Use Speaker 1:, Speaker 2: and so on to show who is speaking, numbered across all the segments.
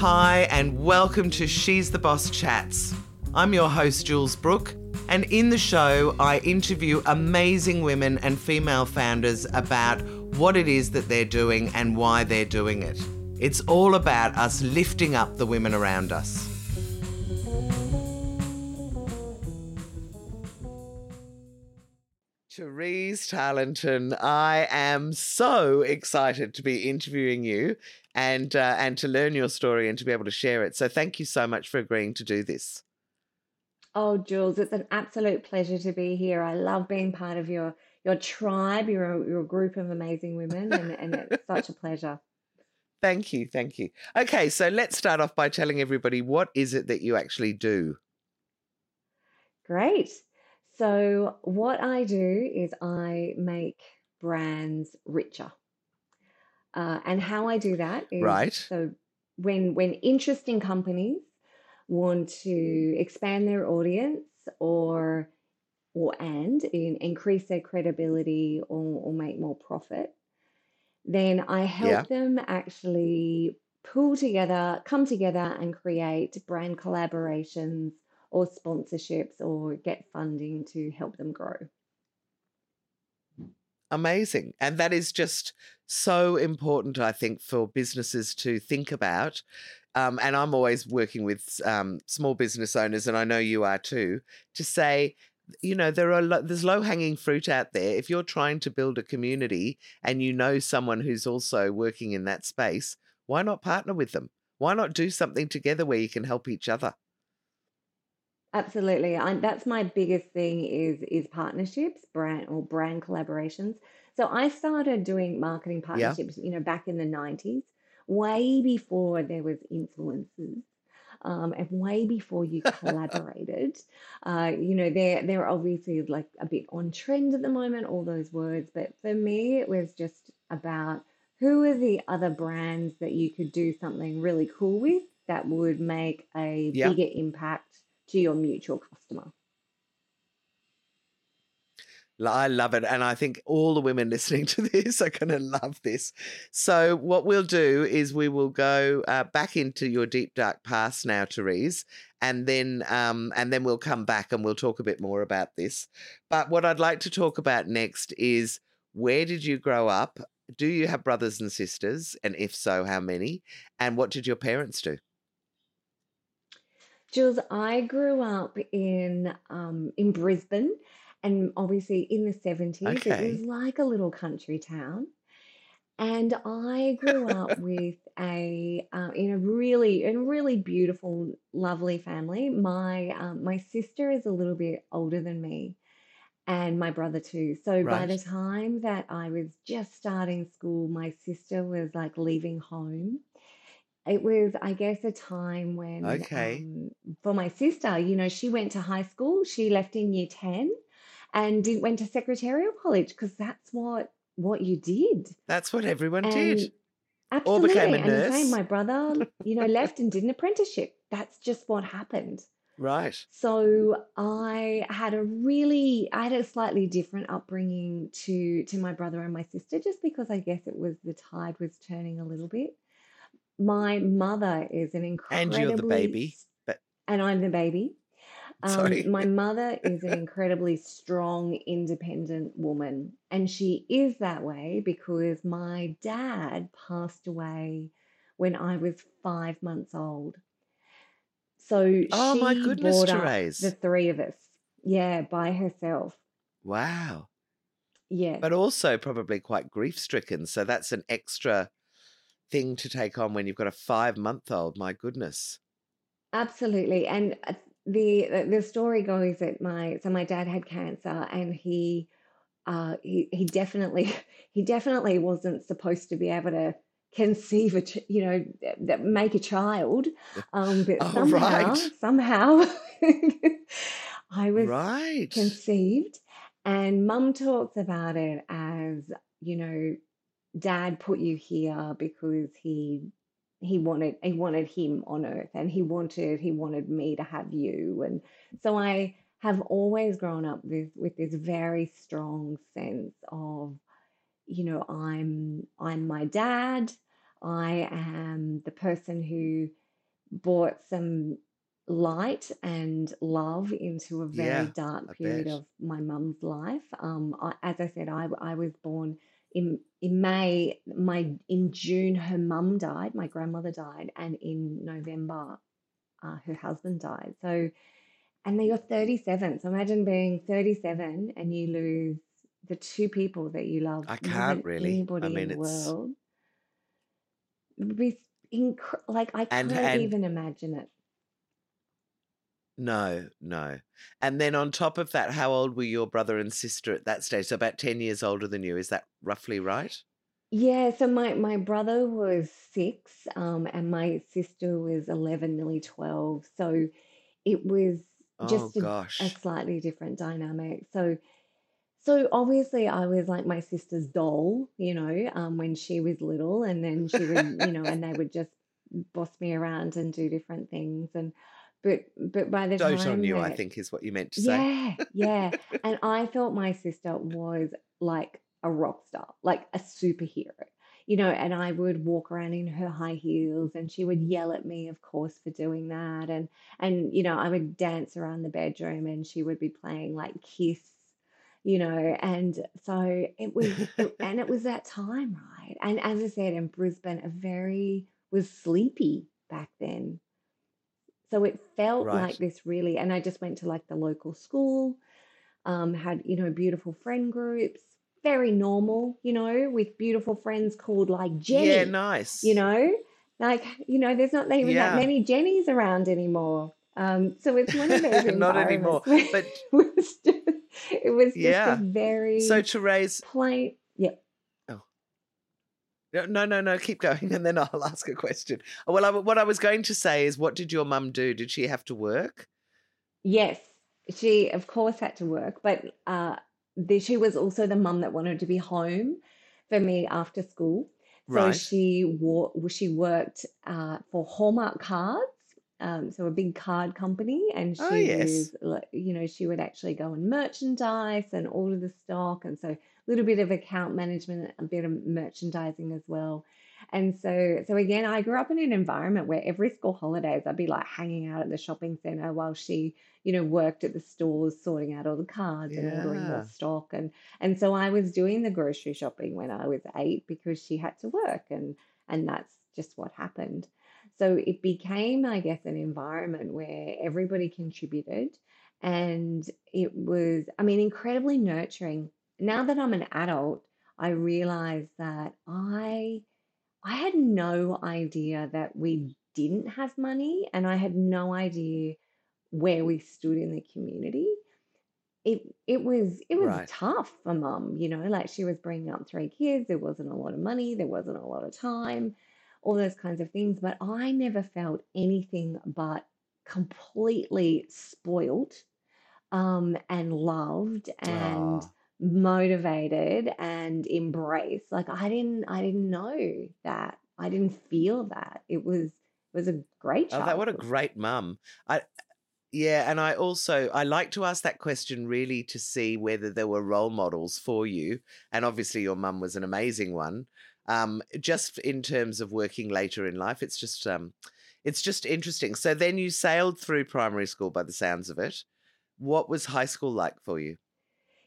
Speaker 1: Hi, and welcome to She's the Boss Chats. I'm your host, Jules Brooke, and in the show, I interview amazing women and female founders about what it is that they're doing and why they're doing it. It's all about us lifting up the women around us. Therese Tarlinton, I am so excited to be interviewing you and uh, and to learn your story and to be able to share it. So thank you so much for agreeing to do this.
Speaker 2: Oh, Jules, it's an absolute pleasure to be here. I love being part of your your tribe. You're a, group of amazing women, and, and it's such a pleasure.
Speaker 1: Thank you, thank you. Okay, so let's start off by telling everybody what is it that you actually do.
Speaker 2: Great. So, what I do is I make brands richer. Uh, and how I do that is
Speaker 1: Right.
Speaker 2: so when when interesting companies want to expand their audience or or and in, increase their credibility or, or make more profit, then I
Speaker 1: Yeah.
Speaker 2: help them actually pull together, come together and create brand collaborations or sponsorships or get funding to help them grow.
Speaker 1: Amazing. And that is just so important, I think, for businesses to think about. Um, and I'm always working with um, small business owners, and I know you are too, to say, you know, there are lo- there's low hanging fruit out there. If you're trying to build a community and you know someone who's also working in that space, why not partner with them? Why not do something together where you can help each other?
Speaker 2: Absolutely. I, that's my biggest thing is is partnerships, brand or brand collaborations. So I started doing marketing partnerships, you know, back in the 90s, way before there was influencers. Um, and way before you collaborated, uh, you know, they're they're obviously like a bit on trend at the moment, all those words. But for me, it was just about who are the other brands that you could do something really cool with that would make a
Speaker 1: Yeah.
Speaker 2: bigger impact to your mutual customer.
Speaker 1: I love it. And I think all the women listening to this are going to love this. So, what we'll do is we will go uh, back into your deep, dark past now, Therese, and then, um, and then we'll come back and we'll talk a bit more about this. But what I'd like to talk about next is where did you grow up? Do you have brothers and sisters? And if so, how many? And what did your parents do?
Speaker 2: Jules, I grew up in um, in Brisbane, and obviously in the 70s, it was like a little country town. And I grew up with a uh, in a really in a really beautiful, lovely family. My um, my sister is a little bit older than me, and my brother too. So by the time that I was just starting school, my sister was like leaving home. It was, I guess, a time when,
Speaker 1: Okay.
Speaker 2: um, for my sister, you know, she went to high school. She left in year 10 and did, went to secretarial college because that's what what you did.
Speaker 1: That's what everyone did.
Speaker 2: And
Speaker 1: Or became
Speaker 2: absolutely.
Speaker 1: a
Speaker 2: And the same, my brother, you know, left and did an apprenticeship. That's just what happened.
Speaker 1: Right.
Speaker 2: So I had a really, I had a slightly different upbringing to to my brother and my sister, just because I guess it was the tide was turning a little bit. My mother is an incredible.
Speaker 1: And you're the baby. But
Speaker 2: and I'm the baby. Um, my mother is an incredibly strong, independent woman, and she is that way because my dad passed away when I was five months old. So
Speaker 1: Oh my goodness,
Speaker 2: brought up the three of us, yeah, by herself.
Speaker 1: Wow.
Speaker 2: Yeah,
Speaker 1: But also probably quite grief stricken. So that's an extra thing to take on when you've got a five month old. My goodness.
Speaker 2: absolutely. And uh, the the story goes that my so my dad had cancer, and he uh he he definitely he definitely wasn't supposed to be able to conceive a ch- you know make a child um but
Speaker 1: Oh,
Speaker 2: somehow
Speaker 1: right.
Speaker 2: somehow I was
Speaker 1: Right.
Speaker 2: conceived and mum talks about it as you know dad put you here because he he wanted he wanted him on earth and he wanted he wanted me to have you. And so I have always grown up with with this very strong sense of you know I'm I'm my dad. I am the person who brought some light and love into a very
Speaker 1: Yeah,
Speaker 2: dark period of my mum's life. Um, I, as I said, I, I was born in in May. My in June, her mum died, my grandmother died, and in November, uh, her husband died. So, and then you're 37. So imagine being 37 and you lose the two people that you love
Speaker 1: I can't really. I
Speaker 2: anybody in the
Speaker 1: it's
Speaker 2: world. It would be inc- like I
Speaker 1: and
Speaker 2: can't
Speaker 1: and
Speaker 2: even imagine it.
Speaker 1: No, no. And then on top of that, how old were your brother and sister at that stage? So about 10 years older than you. Is that roughly right?
Speaker 2: Yeah, so my my brother was six, um, and my sister was 11, nearly 12. So it was
Speaker 1: Oh
Speaker 2: just a, a slightly different dynamic. So so obviously I was like my sister's doll, you know, um, when she was little, and then she would, you know, and they would just boss me around and do different things. And but but by the
Speaker 1: Dote on
Speaker 2: time
Speaker 1: you, I think is what you meant to say.
Speaker 2: yeah, yeah. And I thought my sister was like a rock star, like a superhero, you know, and I would walk around in her high heels and she would yell at me, of course, for doing that. And and you know, I would dance around the bedroom and she would be playing like Kiss, you know, and so it was and it was that time, right? And as I said, in Brisbane, a very was sleepy back then. So it felt like this really, and I just went to like the local school, um, had, you know, beautiful friend groups, very normal, you know, with beautiful friends called like Jenny. Yeah,
Speaker 1: nice.
Speaker 2: you know, like, you know, there's not even that many Jennies around anymore. Um, so it's one of those
Speaker 1: Not anymore. But
Speaker 2: it was just, it was just a
Speaker 1: yeah. So
Speaker 2: very
Speaker 1: Therese,
Speaker 2: plain, yeah.
Speaker 1: Oh, no, no, no, no, keep going and then I'll ask a question. Well, I, what I was going to say is, what did your mum do? Did she have to work?
Speaker 2: Yes, she of course had to work, but uh, the, she was also the mum that wanted to be home for me after school. So
Speaker 1: Right.
Speaker 2: she wore, she worked uh, for Hallmark Cards, um, so a big card company, and
Speaker 1: Oh,
Speaker 2: she
Speaker 1: yes.
Speaker 2: was, you know, she would actually go and merchandise and order the stock, and so little bit of account management, a bit of merchandising as well. And so, so again, I grew up in an environment where every school holidays I'd be like hanging out at the shopping center while she, you know, worked at the stores sorting out all the cards and ordering more
Speaker 1: Yeah.
Speaker 2: stock. And and so I was doing the grocery shopping when I was eight because she had to work and and that's just what happened. So it became, I guess, an environment where everybody contributed and it was, I mean, incredibly nurturing. Now that I'm an adult, I realize that I I had no idea that we didn't have money, and I had no idea where we stood in the community. It it was it was
Speaker 1: Right.
Speaker 2: tough for mum, you know, like she was bringing up three kids. There wasn't a lot of money, there wasn't a lot of time, all those kinds of things. But I never felt anything but completely spoiled um, and loved and
Speaker 1: Oh,
Speaker 2: motivated and embraced. Like I didn't I didn't know that. I didn't feel that. It was it was a great
Speaker 1: oh, that what a great mum. I yeah, and I also I like to ask that question really to see whether there were role models for you, and obviously your mum was an amazing one. Um, just in terms of working later in life, it's just um, it's just interesting. So then you sailed through primary school by the sounds of it. What was high school like for you?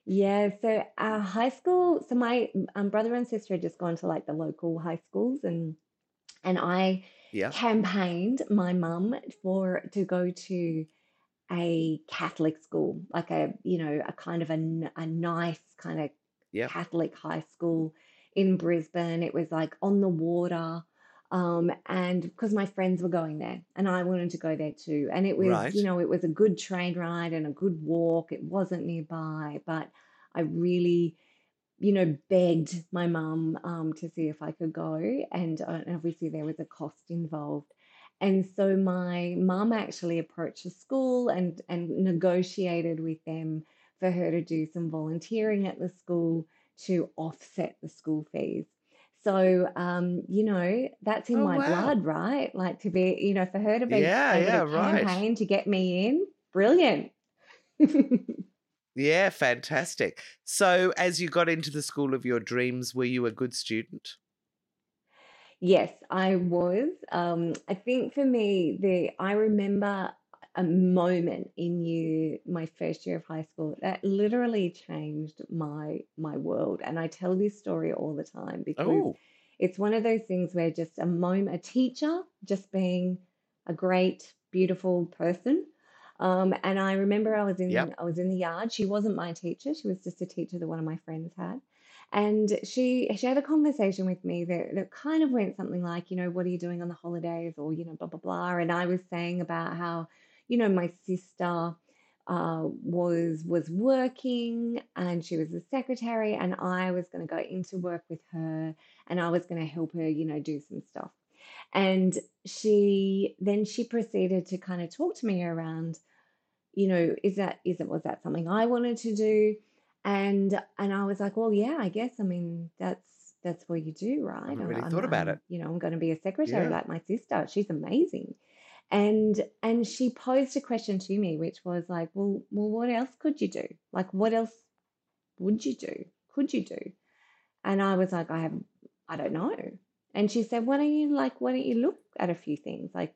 Speaker 2: Yeah, so our high school, so my um, brother and sister had just gone to like the local high schools and and I
Speaker 1: Yeah.
Speaker 2: campaigned my mum for to go to a Catholic school, like a, you know, a kind of a, a nice kind of
Speaker 1: Yep.
Speaker 2: Catholic high school in Brisbane. It was like on the water. Um, and because my friends were going there and I wanted to go there too. And it was,
Speaker 1: Right.
Speaker 2: you know, it was a good train ride and a good walk. It wasn't nearby, but I really, you know, begged my mum um, to see if I could go. And uh, and obviously there was a cost involved. And so my mum actually approached the school and, and negotiated with them for her to do some volunteering at the school to offset the school fees. So, um, you know, that's in
Speaker 1: Oh
Speaker 2: my
Speaker 1: wow.
Speaker 2: blood, right? Like to be, you know, for her to be
Speaker 1: Yeah,
Speaker 2: able
Speaker 1: yeah,
Speaker 2: to
Speaker 1: right.
Speaker 2: campaign to get me in, brilliant.
Speaker 1: Yeah, fantastic. So as you got into the school of your dreams, were you a good student?
Speaker 2: Yes, I was. Um, I think for me, the I remember a moment in you my first year of high school that literally changed my my world. And I tell this story all the time because
Speaker 1: Oh,
Speaker 2: it's one of those things where just a moment, a teacher just being a great, beautiful person. Um, and I remember I was
Speaker 1: yep.
Speaker 2: in I was in the yard. She wasn't my teacher. She was just a teacher that one of my friends had. And she she had a conversation with me that, that kind of went something like, you know, what are you doing on the holidays? Or, you know, blah, blah, blah. And I was saying about how, you know, my sister uh, was was working and she was a secretary and I was going to go into work with her and I was going to help her, you know, do some stuff. And she then she proceeded to kind of talk to me around, you know, is that is it was that something I wanted to do? And and I was like, well, yeah, I guess. I mean, that's that's what you do, right? I'm,
Speaker 1: really
Speaker 2: I'm,
Speaker 1: thought about
Speaker 2: I'm
Speaker 1: it.
Speaker 2: you know, I'm going to be a secretary
Speaker 1: Yeah.
Speaker 2: like my sister. She's amazing. And and she posed a question to me, which was like, well, well, what else could you do? Like, what else would you do? Could you do? And I was like, I have, I don't know. And she said, why don't you like, why don't you look at a few things? Like,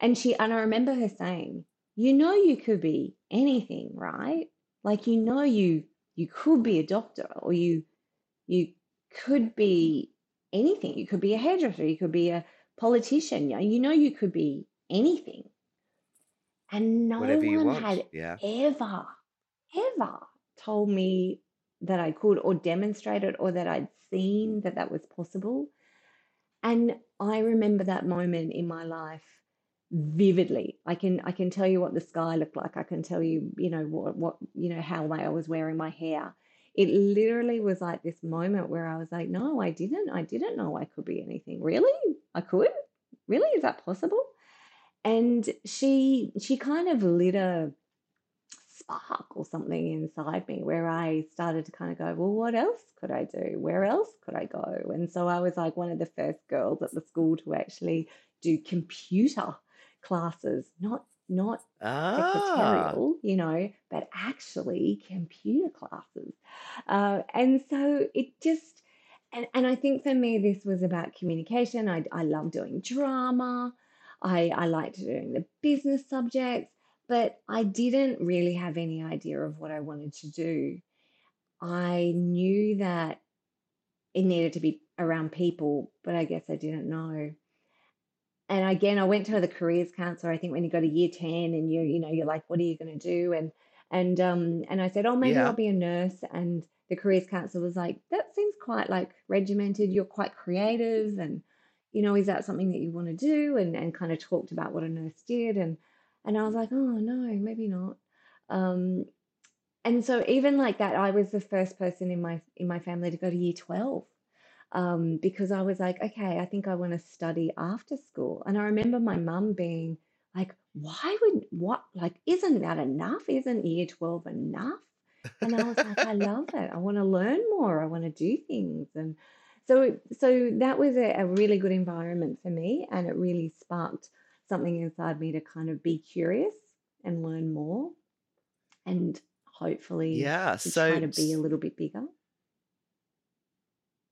Speaker 2: and she, and I remember her saying, you know, you could be anything, right? Like, you know, you, you could be a doctor or you, you could be anything. You could be a hairdresser. You could be a politician. You know, you know, you could be anything. And no
Speaker 1: Whatever
Speaker 2: one had
Speaker 1: Yeah.
Speaker 2: ever, ever told me that I could or demonstrated or that I'd seen that that was possible. And I remember that moment in my life vividly. I can I can tell you what the sky looked like. I can tell you, you know, what what you know how I was wearing my hair. It literally was like this moment where I was like, no, I didn't. I didn't know I could be anything. Really? I could? Really? Is that possible? And she she kind of lit a spark or something inside me where I started to kind of go, well, what else could I do? Where else could I go? And so I was like one of the first girls at the school to actually do computer classes, not not
Speaker 1: Ah,
Speaker 2: secretarial, you know, but actually computer classes. Uh, and so it just, and, and I think for me, this was about communication. I, I love doing drama. I, I liked doing the business subjects, but I didn't really have any idea of what I wanted to do. I knew that it needed to be around people, but I guess I didn't know and again, I went to the careers counselor. I think when you go to year ten, and you you know you're like, what are you going to do? And and um and I said, oh, maybe I'll be a nurse. And the careers counselor was like, that seems quite like regimented. You're quite creative, and you know, is that something that you want to do? And and kind of talked about what a nurse did, and and I was like, oh no, maybe not. Um, and so even like that, I was the first person in my in my family to go to year twelve um, because I was like, okay, I think I want to study after school. And I remember my mum being like, why would what like isn't that enough? Isn't year 12 enough? And I was like, I love it. I want to learn more. I want to do things. And so so that was a, a really good environment for me and it really sparked something inside me to kind of be curious and learn more and hopefully
Speaker 1: Yeah.
Speaker 2: to try
Speaker 1: So,
Speaker 2: to be a little bit bigger.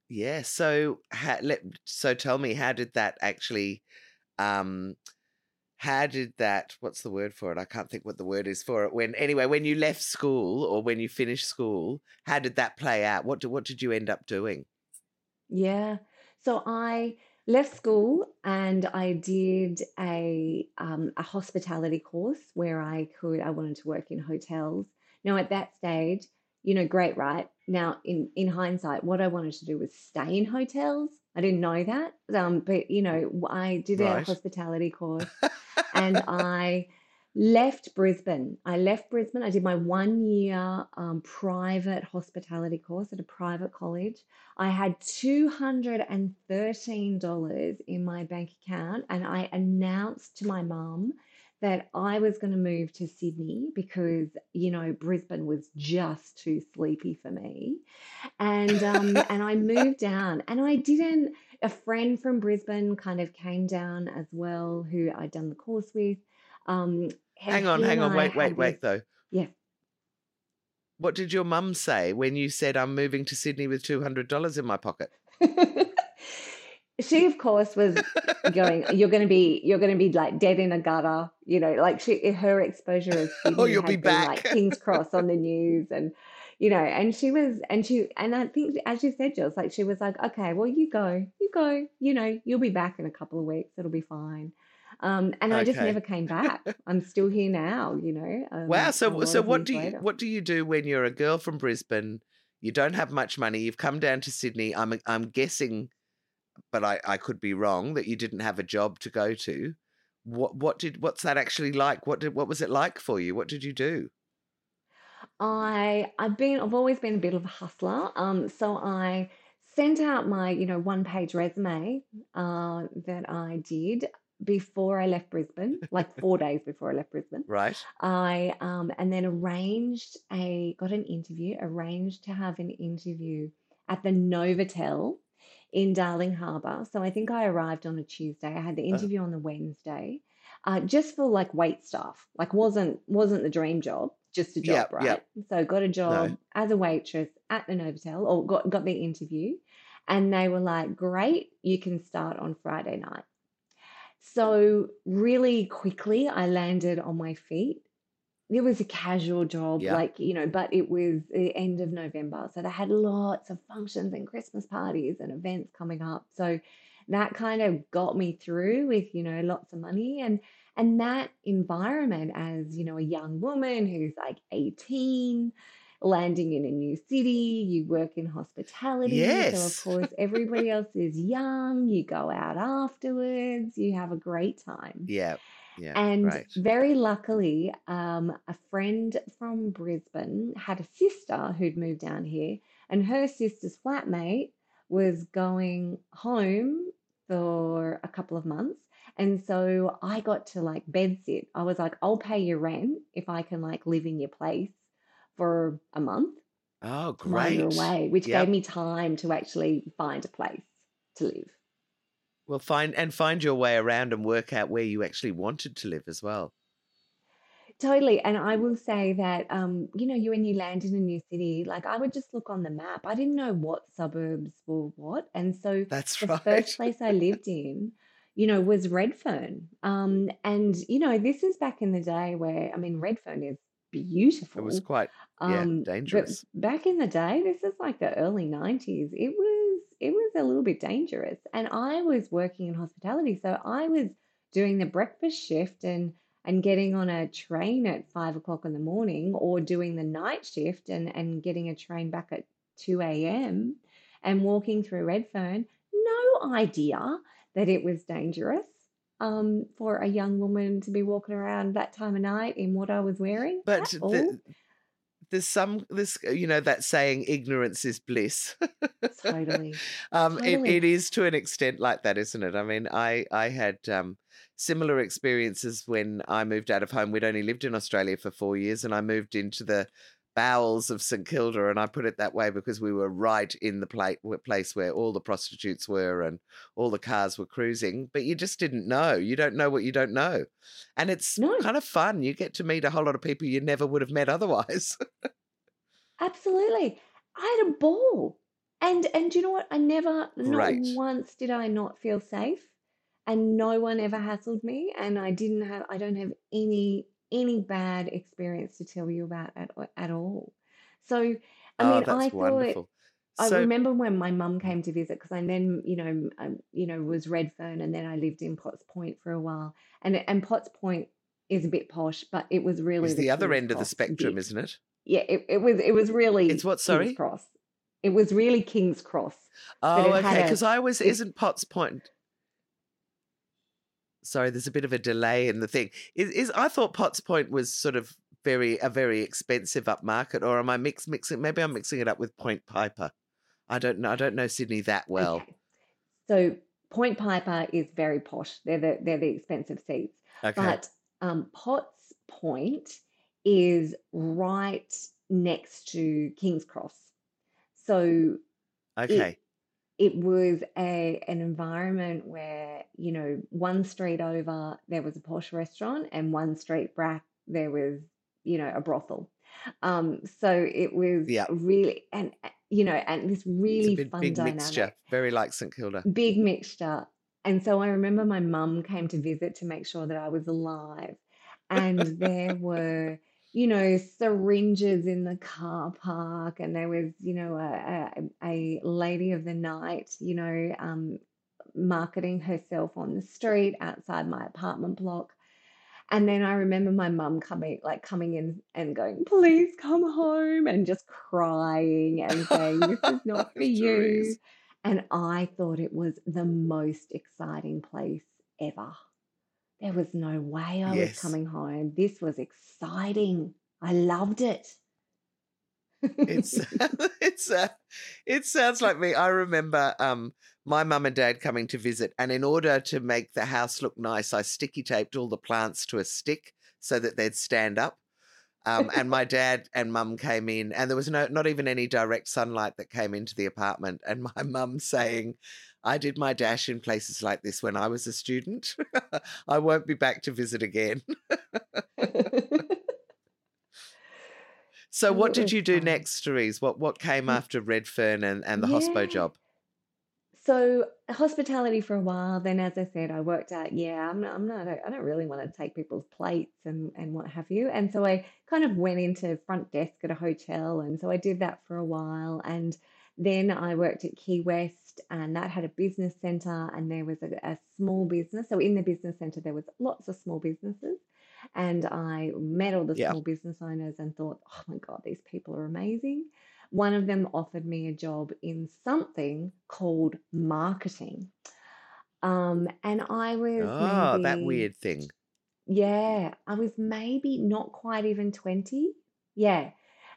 Speaker 1: yeah. So, ha, let, so tell me, how did that actually, um, how did that, what's the word for it? I can't think what the word is for it. When, anyway, when you left school or when you finished school, how did that play out? What did, what did you end up doing?
Speaker 2: Yeah. So I left school and I did a um, a hospitality course where I could I wanted to work in hotels. Now at that stage, you know, great, right? Now in in hindsight, what I wanted to do was stay in hotels. I didn't know that, um, but you know, I did a
Speaker 1: Right.
Speaker 2: hospitality course and I left Brisbane. I left Brisbane. I did my one year um, private hospitality course at a private college. I had $213 in my bank account, and I announced to my mum that I was going to move to Sydney because, you know, Brisbane was just too sleepy for me. And um, and I moved down, and I didn't. A friend from Brisbane kind of came down as well, who I'd done the course with. Um,
Speaker 1: hang on, hang on, wait, wait, wait, though.
Speaker 2: yeah.
Speaker 1: What did your mum say when you said, I'm moving to Sydney with $200 in my pocket?
Speaker 2: she of course was going you're going to be you're going to be like dead in a gutter you know like she eh, her exposure of
Speaker 1: oh, you'll be back.
Speaker 2: like King's Cross on the news and you know and she was and she and I think as you said Jules like she was like okay well you go you go you know you'll be back in a couple of weeks it'll be fine um, and I just never came back I'm still here now you know
Speaker 1: Wow.
Speaker 2: um, a
Speaker 1: So so what do you
Speaker 2: later.
Speaker 1: what do you do when you're a girl from Brisbane? You don't have much money. You've come down to Sydney. I'm I'm guessing, but I, I could be wrong that you didn't have a job to go to. What what did what's that actually like? What did what was it like for you? What did you do?
Speaker 2: I I've been I've always been a bit of a hustler. Um, so I sent out my you know one page resume uh, that I did before I left Brisbane, like four days before I left Brisbane.
Speaker 1: Right.
Speaker 2: I um, and then arranged a got an interview, arranged to have an interview at the Novotel in Darling Harbour. So I think I arrived on a Tuesday. I had the
Speaker 1: Oh.
Speaker 2: interview on the Wednesday, uh, just for like wait staff. Like wasn't wasn't the dream job, just a job,
Speaker 1: Yep, yep.
Speaker 2: right? So got a job
Speaker 1: No.
Speaker 2: as a waitress at the Novotel, or got got the interview, and they were like, "Great, you can start on Friday night." So really quickly, I landed on my feet. It was a casual job,
Speaker 1: Yeah.
Speaker 2: like, you know, but it was the end of November. So they had lots of functions and Christmas parties and events coming up. So that kind of got me through with, you know, lots of money and and that environment as, you know, a young woman who's like 18, landing in a new city, you work in hospitality. So of course everybody else is young, you go out afterwards, you have a great time.
Speaker 1: Yeah. Yeah.
Speaker 2: And
Speaker 1: Right.
Speaker 2: very luckily, um, a friend from Brisbane had a sister who'd moved down here, and her sister's flatmate was going home for a couple of months. And so I got to like bed sit. I was like, I'll pay your rent if I can like live in your place for a month
Speaker 1: Oh,
Speaker 2: while
Speaker 1: great.
Speaker 2: away, which
Speaker 1: Yep.
Speaker 2: gave me time to actually find a place to live.
Speaker 1: Well, find and find your way around and work out where you actually wanted to live as well.
Speaker 2: Totally. And I will say that, um, you know, you when you land in a new city, like I would just look on the map. I didn't know what suburbs were what. And so
Speaker 1: That's
Speaker 2: the
Speaker 1: right.
Speaker 2: first place I lived in, you know, was Redfern. Um, and, you know, this is back in the day where, I mean, Redfern is
Speaker 1: It was
Speaker 2: beautiful.
Speaker 1: quite yeah
Speaker 2: Um,
Speaker 1: dangerous.
Speaker 2: back in the day, this is like the early 90s, it was it was a little bit dangerous. And I was working in hospitality, so I was doing the breakfast shift and and getting on a train at five o'clock in the morning or doing the night shift and, and getting a train back at 2 a.m. and walking through Redfern. No idea that it was dangerous um, for a young woman to be walking around that time of night in what I was wearing
Speaker 1: But the, there's some this you know that saying ignorance is bliss.
Speaker 2: Totally.
Speaker 1: um, it, it is to an extent like that, isn't it? I mean, I I had um, similar experiences when I moved out of home. We'd only lived in Australia for four years, and I moved into the bowels of St Kilda, and I put it that way because we were right in the pla- w- place where all the prostitutes were and all the cars were cruising. But you just didn't know. You don't know what you don't know, and it's
Speaker 2: No,
Speaker 1: kind of fun. You get to meet a whole lot of people you never would have met otherwise.
Speaker 2: absolutely. I had a ball. And and you know what? I never, not
Speaker 1: Great.
Speaker 2: once did I not feel safe, and no one ever hassled me, and I didn't have, I don't have any any bad experience to tell you about at at all. So, I
Speaker 1: Oh,
Speaker 2: mean, I
Speaker 1: that's
Speaker 2: thought
Speaker 1: wonderful.
Speaker 2: I
Speaker 1: So,
Speaker 2: remember when my mum came to visit because I then, you know, um, you know, was Redfern, and then I lived in Potts Point for a while, and and Potts Point is a bit posh, but it was really the
Speaker 1: the other
Speaker 2: King's
Speaker 1: end of the spectrum,
Speaker 2: bit.
Speaker 1: isn't it?
Speaker 2: Yeah, it, it was it was really
Speaker 1: It's what,
Speaker 2: King's
Speaker 1: sorry?
Speaker 2: Cross. It was really King's Cross,
Speaker 1: Oh, okay. Because I was,
Speaker 2: it
Speaker 1: isn't Potts Point? Sorry, there's a bit of a delay in the thing. Is, is I thought Potts Point was sort of very a very expensive upmarket, or am I mix mixing? Maybe I'm mixing it up with Point Piper. I don't know. I don't know Sydney that well.
Speaker 2: okay. So Point Piper is very posh. They're the they're the expensive seats,
Speaker 1: Okay.
Speaker 2: but um, Potts Point is right next to King's Cross. So
Speaker 1: Okay.
Speaker 2: it was a an environment where you know one street over there was a posh restaurant and one street back there was you know a brothel Um, so it was
Speaker 1: Yeah.
Speaker 2: really, and uh, you know, and this really
Speaker 1: big,
Speaker 2: fun
Speaker 1: big mixture, very like St Kilda.
Speaker 2: big mixture. And so I remember my mum came to visit to make sure that I was alive. And there were, you know, syringes in the car park, and there was, you know, a, a, a lady of the night, you know, um, marketing herself on the street outside my apartment block. And then I remember my mum coming, like coming in and going, please come home, and just crying and saying, this is not for you. And I thought it was the most exciting place ever. There was no way I was coming home. This was exciting. I loved it.
Speaker 1: It's it's uh, it sounds like me. I remember um my mum and dad coming to visit, and in order to make the house look nice, I sticky taped all the plants to a stick so that they'd stand up. Um, and my dad and mum came in, and there was no not even any direct sunlight that came into the apartment. And my mum saying, "I did my dash in places like this when I was a student. I won't be back to visit again." So,
Speaker 2: Oh,
Speaker 1: what did
Speaker 2: oh,
Speaker 1: you do next, Therese? What what came
Speaker 2: Y-
Speaker 1: after Redfern and, and the hospo job?
Speaker 2: So hospitality for a while. Then, as I said, I worked out. Yeah, I'm not. I'm not. I don't really want to take people's plates and and what have you. And so I kind of went into front desk at a hotel, and so I did that for a while. And then I worked at Key West, and that had a business center, and there was a, a small business. So in the business center, there was lots of small businesses, and I met all the
Speaker 1: Yeah.
Speaker 2: small business owners and thought, oh my God, these people are amazing. One of them offered me a job in something called marketing. Um, and I was
Speaker 1: Oh, that weird thing.
Speaker 2: yeah, I was maybe not quite even 20. Yeah.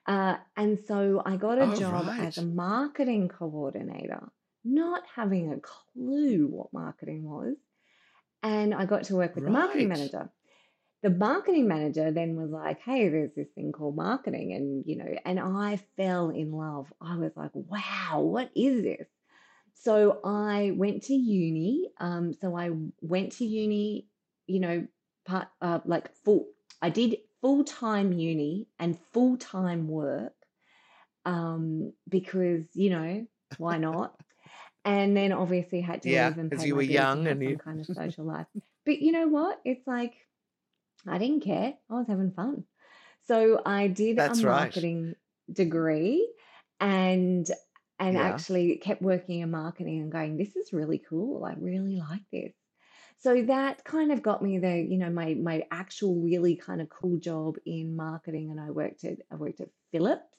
Speaker 2: Uh, and so I got a
Speaker 1: Oh,
Speaker 2: job as a marketing coordinator, not having a clue what marketing was. And I got to work with the marketing manager. The marketing manager then was like, Hey, there's this thing called marketing. And, you know, and I fell in love. I was like, Wow, what is this? So I went to uni. Um, so I went to uni, you know, part uh, like full. I did full time uni and full time work um, because you know why not? And then obviously had to
Speaker 1: Yeah,
Speaker 2: leave and
Speaker 1: because
Speaker 2: pay
Speaker 1: you were young and
Speaker 2: some
Speaker 1: you.
Speaker 2: kind of social life. But you know what? It's like I didn't care. I was having fun. So I did a
Speaker 1: That's right.
Speaker 2: marketing degree and and
Speaker 1: Yeah.
Speaker 2: actually kept working in marketing and going, this is really cool. I really like this. So that kind of got me the, you know, my my actual really kind of cool job in marketing and I worked at I worked at Philips.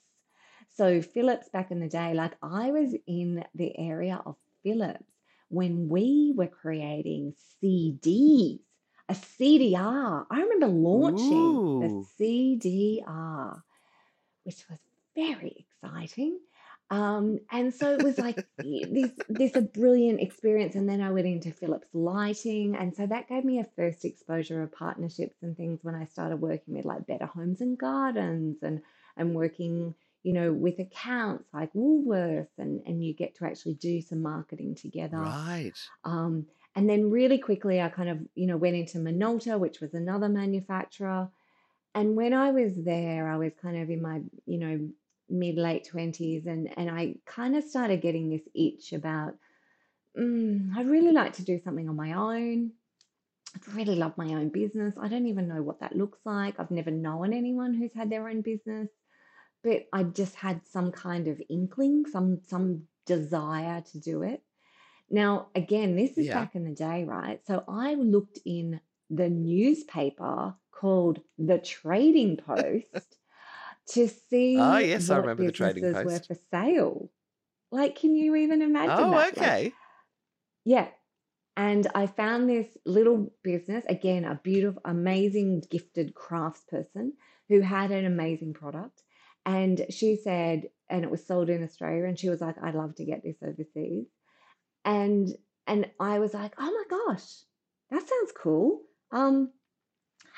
Speaker 2: So Philips back in the day, like I was in the area of Philips when we were creating CDs, a CDR. I remember launching the CDR, which was very exciting. Um, and so it was like this this a brilliant experience. And then I went into Philips Lighting, and so that gave me a first exposure of partnerships and things when I started working with like Better Homes and Gardens and and working, you know, with accounts like Woolworths, and and you get to actually do some marketing together.
Speaker 1: Right.
Speaker 2: Um, and then really quickly, I kind of, you know, went into Minolta, which was another manufacturer. And when I was there, I was kind of in my, you know, mid late 20s and and I kind of started getting this itch about mm, I'd really like to do something on my own. I'd really love my own business. I don't even know what that looks like. I've never known anyone who's had their own business, but I just had some kind of inkling, some some desire to do it. Now, again, this is
Speaker 1: Yeah.
Speaker 2: back in the day, right? So I looked in the newspaper called the Trading Post to
Speaker 1: Oh,
Speaker 2: see
Speaker 1: yes, I
Speaker 2: what
Speaker 1: remember the Trading
Speaker 2: businesses were
Speaker 1: Post.
Speaker 2: for sale. Like, can you even imagine
Speaker 1: Oh,
Speaker 2: that? Like,
Speaker 1: okay.
Speaker 2: yeah. And I found this little business, again, a beautiful, amazing, gifted craftsperson who had an amazing product. And she said, and it was sold in Australia, and she was like, I'd love to get this overseas. And and I was like, oh my gosh, that sounds cool. Um,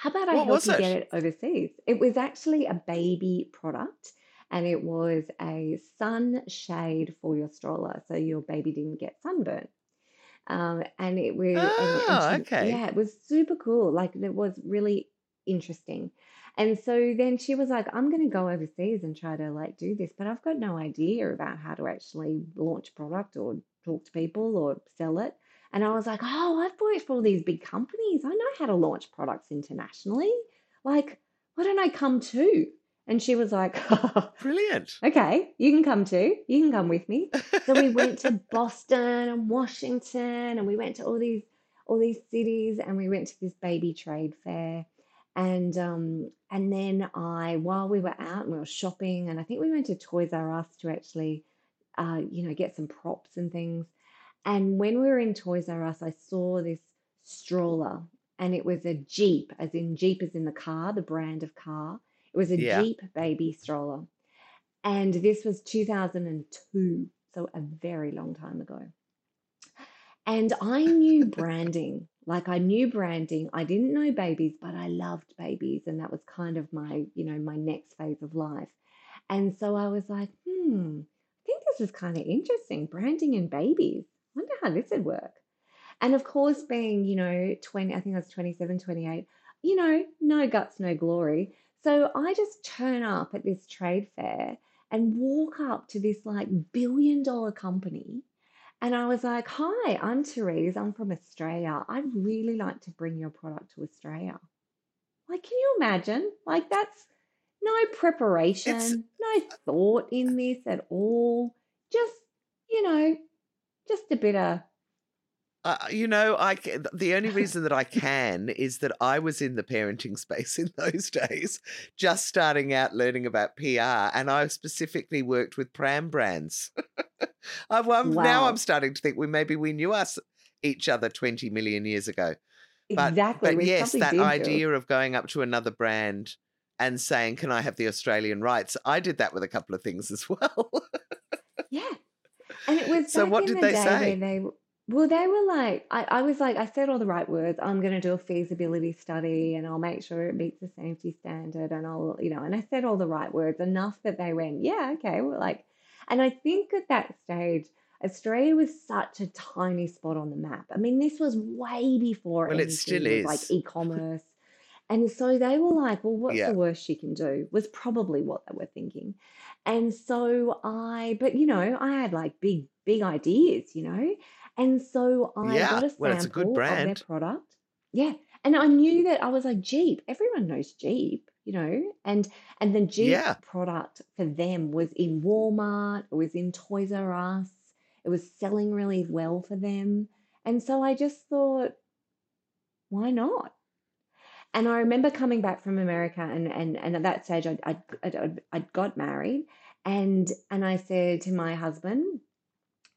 Speaker 2: how about I
Speaker 1: What
Speaker 2: help you
Speaker 1: it?
Speaker 2: get it overseas? It was actually a baby product and it was a sun shade for your stroller so your baby didn't get sunburn. Um, and it was,
Speaker 1: Oh,
Speaker 2: she,
Speaker 1: okay.
Speaker 2: yeah, it was super cool. Like it was really interesting. And so then she was like, I'm going to go overseas and try to like do this, but I've got no idea about how to actually launch product or talk to people or sell it. And I was like, oh, I've worked for all these big companies. I know how to launch products internationally. Like, why don't I come too? And she was like,
Speaker 1: Brilliant.
Speaker 2: okay, you can come too. You can come with me. So we went to Boston and Washington and we went to all these all these cities and we went to this baby trade fair. And um, and then I, while we were out and we were shopping, and I think we went to Toys R Us to actually, uh, you know, get some props and things. And when we were in Toys R Us, I saw this stroller and it was a Jeep, as in Jeep is in the car, the brand of car. It was a
Speaker 1: Yeah.
Speaker 2: Jeep baby stroller. And this was 2002, so a very long time ago. And I knew branding. Like I knew branding. I didn't know babies, but I loved babies. And that was kind of my, you know, my next phase of life. And so I was like, hmm, I think this is kind of interesting. Branding and babies. Wonder how this would work. And of course, being, you know, 20, I think I was 27, 28, you know, no guts, no glory. So I just turn up at this trade fair and walk up to this like billion dollar company. And I was like, hi, I'm Therese. I'm from Australia. I'd really like to bring your product to Australia. Like, can you imagine? Like, that's no
Speaker 1: It's
Speaker 2: preparation, no thought in this at all. Just, you know, just a bit of,
Speaker 1: Uh, you know, I the only reason that I can is that I was in the parenting space in those days, just starting out learning about PR, and I specifically worked with pram brands. I've, I'm, now I'm starting to think we maybe we knew us each other 20 million years ago. But
Speaker 2: exactly.
Speaker 1: but
Speaker 2: We
Speaker 1: yes, that idea of going up to another brand and saying, "Can I have the Australian rights?" I did that with a couple of things as well.
Speaker 2: Yeah. And it was
Speaker 1: so what did
Speaker 2: the
Speaker 1: they say?
Speaker 2: they, well, they were like, I, I was like, I said all the right words. I'm going to do a feasibility study and I'll make sure it meets the safety standard and I'll, you know, and I said all the right words enough that they went, yeah, okay. We're like, and I think at that stage, Australia was such a tiny spot on the map. I mean, this was way before
Speaker 1: Well, it still
Speaker 2: was like e-commerce. And so they were like, well, what's
Speaker 1: Yeah.
Speaker 2: the worst she can do? Was probably what they were thinking. And so I, but you know, I had like big, big ideas, you know. And so I
Speaker 1: Yeah.
Speaker 2: got a
Speaker 1: Well, it's a good
Speaker 2: sample of their product. Yeah. And I knew that I was like, Jeep, everyone knows Jeep, you know. And and then Jeep
Speaker 1: Yeah.
Speaker 2: product for them was in Walmart, it was in Toys R Us, it was selling really well for them. And so I just thought, why not? And I remember coming back from America, and and and at that stage, I'd I'd, I'd, I'd got married, and and I said to my husband,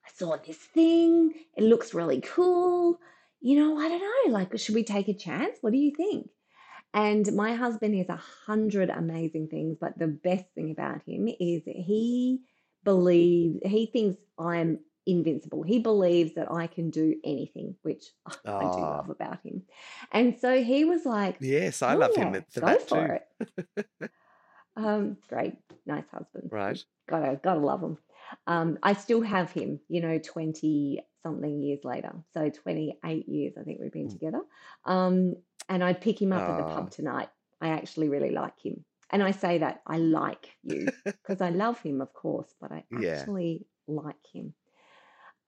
Speaker 2: I saw this thing. It looks really cool. You know, I don't know. Like, should we take a chance? What do you think? And my husband is a hundred amazing things, but the best thing about him is he believes he thinks I'm invincible. He believes that I can do anything, which I do
Speaker 1: Ah,
Speaker 2: love about him. And so he was like,
Speaker 1: yes, I
Speaker 2: "Oh
Speaker 1: love him for
Speaker 2: go for
Speaker 1: too.
Speaker 2: it." Um, great, nice husband.
Speaker 1: Right.
Speaker 2: Gotta gotta love him. Um, I still have him, you know, 20 something years later. So 28 years I think we've been
Speaker 1: Mm.
Speaker 2: together. Um, and I'd pick him up at the
Speaker 1: Ah,
Speaker 2: pub tonight. I actually really like him. And I say that I like you because I love him, of course, but I
Speaker 1: yeah.
Speaker 2: actually like him.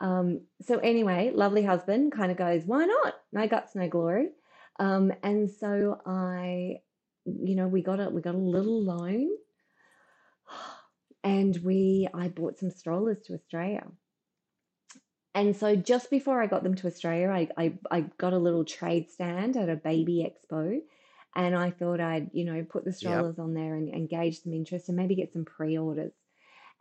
Speaker 2: Um, so anyway, lovely husband kind of goes, why not? No guts, no glory. Um, and so I, you know, we got a we got a little loan and we I bought some strollers to Australia. And so just before I got them to Australia, I, I, I got a little trade stand at a baby expo. And I thought I'd, you know, put the
Speaker 1: Yep.
Speaker 2: strollers on there and, gauge some interest and maybe get some pre-orders.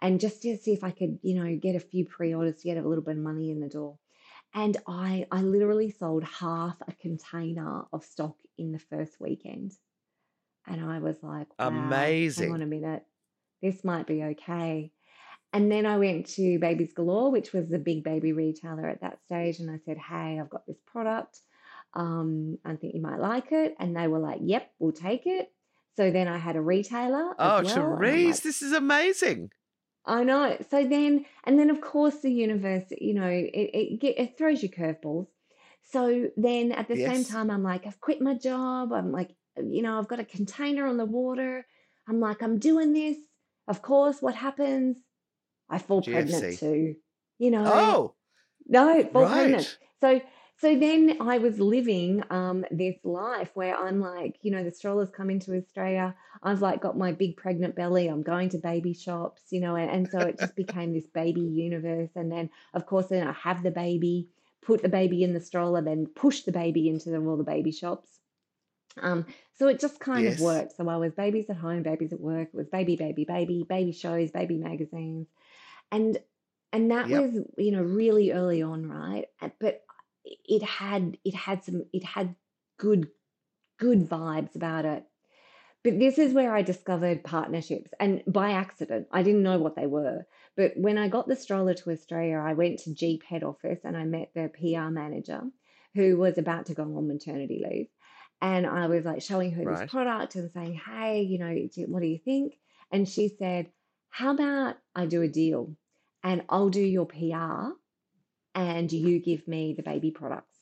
Speaker 2: And just to see if I could, you know, get a few pre-orders to get a little bit of money in the door. And I I literally sold half a container of stock in the first weekend. And I was like, wow, hang on a minute. This might be okay. And then I went to Babies Galore, which was the big baby retailer at that stage. And I said, Hey, I've got this product. Um, I think you might like it. And they were like, Yep, we'll take it. So then I had a retailer
Speaker 1: Oh,
Speaker 2: well.
Speaker 1: Therese,
Speaker 2: like,
Speaker 1: this is amazing.
Speaker 2: I know. So then, and then of course the universe, you know, it, it, get, it throws you curveballs. So then at the same time, I'm like, I've quit my job. I'm like you know, I've got a container on the water. I'm like, I'm doing this. Of course, what happens? I fall pregnant too. You know,
Speaker 1: Oh,
Speaker 2: no, fall
Speaker 1: right.
Speaker 2: pregnant. So so then I was living um this life where I'm like, you know, the strollers come into Australia. I've like got my big pregnant belly. I'm going to baby shops, you know, and, and so it just became this baby universe. And then of course then I have the baby, put the baby in the stroller, then push the baby into the, all the baby shops. Um, so it just kind of worked. So I was babies at home, babies at work. It was baby, baby, baby, baby shows, baby magazines, and and that
Speaker 1: Yep.
Speaker 2: was you know really early on, right? But it had it had some it had good good vibes about it. But this is where I discovered partnerships, and by accident, I didn't know what they were. But when I got the stroller to Australia, I went to Jeep head office and I met the PR manager who was about to go on maternity leave. And I was like showing her this
Speaker 1: Right.
Speaker 2: product and saying, hey, you know, what do you think? And she said, how about I do a deal and I'll do your PR and you give me the baby products?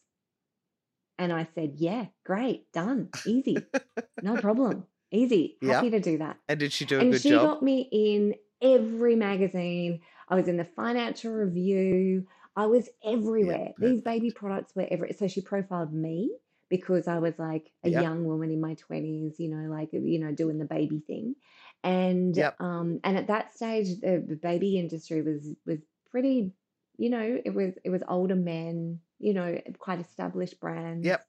Speaker 2: And I said, yeah, great, done, easy, no problem, easy,
Speaker 1: Yep.
Speaker 2: happy to do that.
Speaker 1: And did she do a
Speaker 2: And
Speaker 1: good
Speaker 2: she
Speaker 1: job?
Speaker 2: got me in every magazine. I was in the Financial Review. I was everywhere.
Speaker 1: yeah.
Speaker 2: These baby products were everywhere. So she profiled me because I was like a
Speaker 1: Yep.
Speaker 2: young woman in my 20s, you know, like, you know, doing the baby thing. And
Speaker 1: Yep.
Speaker 2: um and at that stage the baby industry was was pretty, you know, it was it was older men, you know, quite established brands.
Speaker 1: Yep.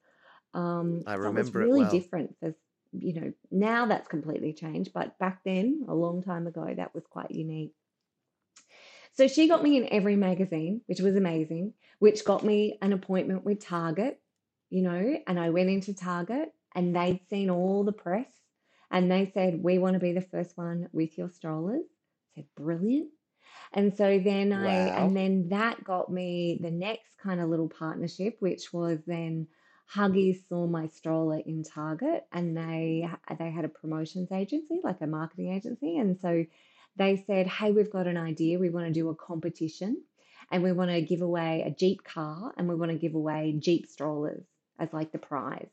Speaker 2: Um
Speaker 1: I
Speaker 2: so it was
Speaker 1: remember it
Speaker 2: really
Speaker 1: well.
Speaker 2: different for you know, now that's completely changed, but back then, a long time ago, that was quite unique. So she got me in every magazine, which was amazing, which got me an appointment with Target, you know, and I went into Target and they'd seen all the press and they said, We want to be the first one with your strollers. I said, Brilliant. And so then I,
Speaker 1: Wow.
Speaker 2: and then that got me the next kind of little partnership, which was then Huggies saw my stroller in Target and they they had a promotions agency, like a marketing agency. And so they said, Hey, we've got an idea. We want to do a competition and we want to give away a Jeep car and we want to give away Jeep strollers as like the prize.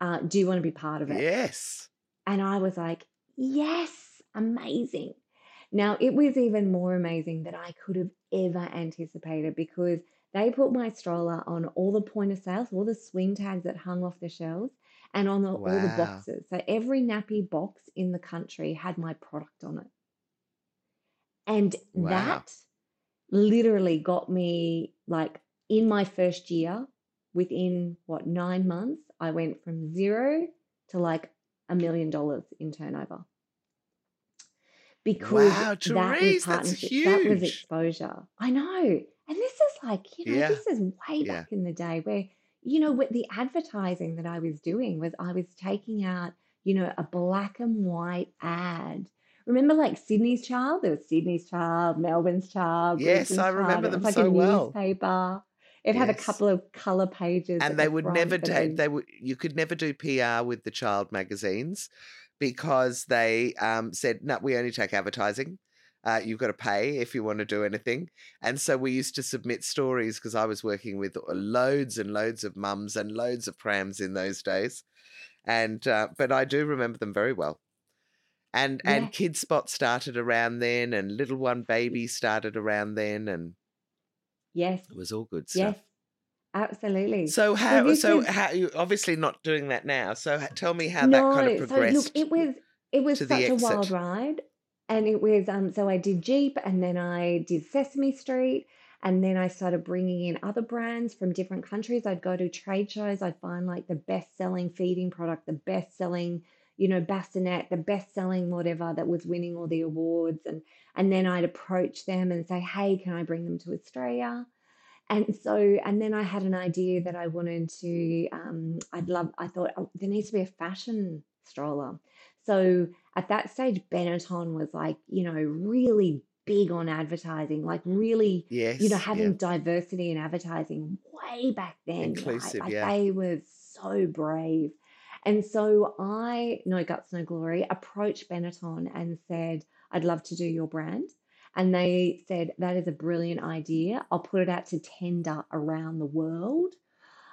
Speaker 2: Uh, do you want to be part of it?
Speaker 1: Yes.
Speaker 2: And I was like, yes, amazing. Now, it was even more amazing than I could have ever anticipated because they put my stroller on all the point of sales, all the swing tags that hung off the shelves, and on the, all the boxes. So every nappy box in the country had my product on it. And
Speaker 1: Wow.
Speaker 2: that literally got me like in my first year, within what, nine months, I went from zero to like a million dollars in turnover. Because
Speaker 1: Wow,
Speaker 2: that was
Speaker 1: Therese, that's
Speaker 2: partnership, that was exposure. I know. And this is like, you know,
Speaker 1: Yeah.
Speaker 2: this is way
Speaker 1: Yeah.
Speaker 2: back in the day where, you know, what the advertising that I was doing was I was taking out, you know, a black and white ad. Remember like Sydney's Child? There was Sydney's Child, Melbourne's Child,
Speaker 1: Yes, I
Speaker 2: Brisbane's Child.
Speaker 1: remember
Speaker 2: It
Speaker 1: them
Speaker 2: was like
Speaker 1: so
Speaker 2: a
Speaker 1: well.
Speaker 2: newspaper. It had a couple of color pages
Speaker 1: And they
Speaker 2: the
Speaker 1: would never
Speaker 2: front
Speaker 1: take they would you could never do PR with the child magazines because they um, said no we only take advertising. Uh, you've got to pay if you want to do anything. And so we used to submit stories because I was working with loads and loads of mums and loads of prams in those days. And uh, but I do remember them very well. And
Speaker 2: yeah,
Speaker 1: and Kidspot started around then, and Little One Baby started around then, and
Speaker 2: yes,
Speaker 1: it was all good
Speaker 2: yes,
Speaker 1: stuff.
Speaker 2: Absolutely.
Speaker 1: So how so how you obviously not doing that now. So tell me how that kind of
Speaker 2: No, so look, it was it was such a wild ride, and it was um. So I did Jeep, and then I did Sesame Street, and then I started bringing in other brands from different countries. I'd go to trade shows. I'd find like the best selling feeding product, the best selling, you know, bassinet, the best selling whatever that was winning all the awards, and and then I'd approach them and say, hey, can I bring them to Australia? And so, and then I had an idea that I wanted to, um, I'd love, I thought oh, there needs to be a fashion stroller. So at that stage, Benetton was like, you know, really big on advertising, like really, yes, you know,
Speaker 1: Yes, yeah.
Speaker 2: having diversity in advertising way back then, right?
Speaker 1: Inclusive,
Speaker 2: Like
Speaker 1: yeah.
Speaker 2: they were so brave. And so I, no guts, no glory, approached Benetton and said, I'd love to do your brand. And they said, that is a brilliant idea. I'll put it out to tender around the world.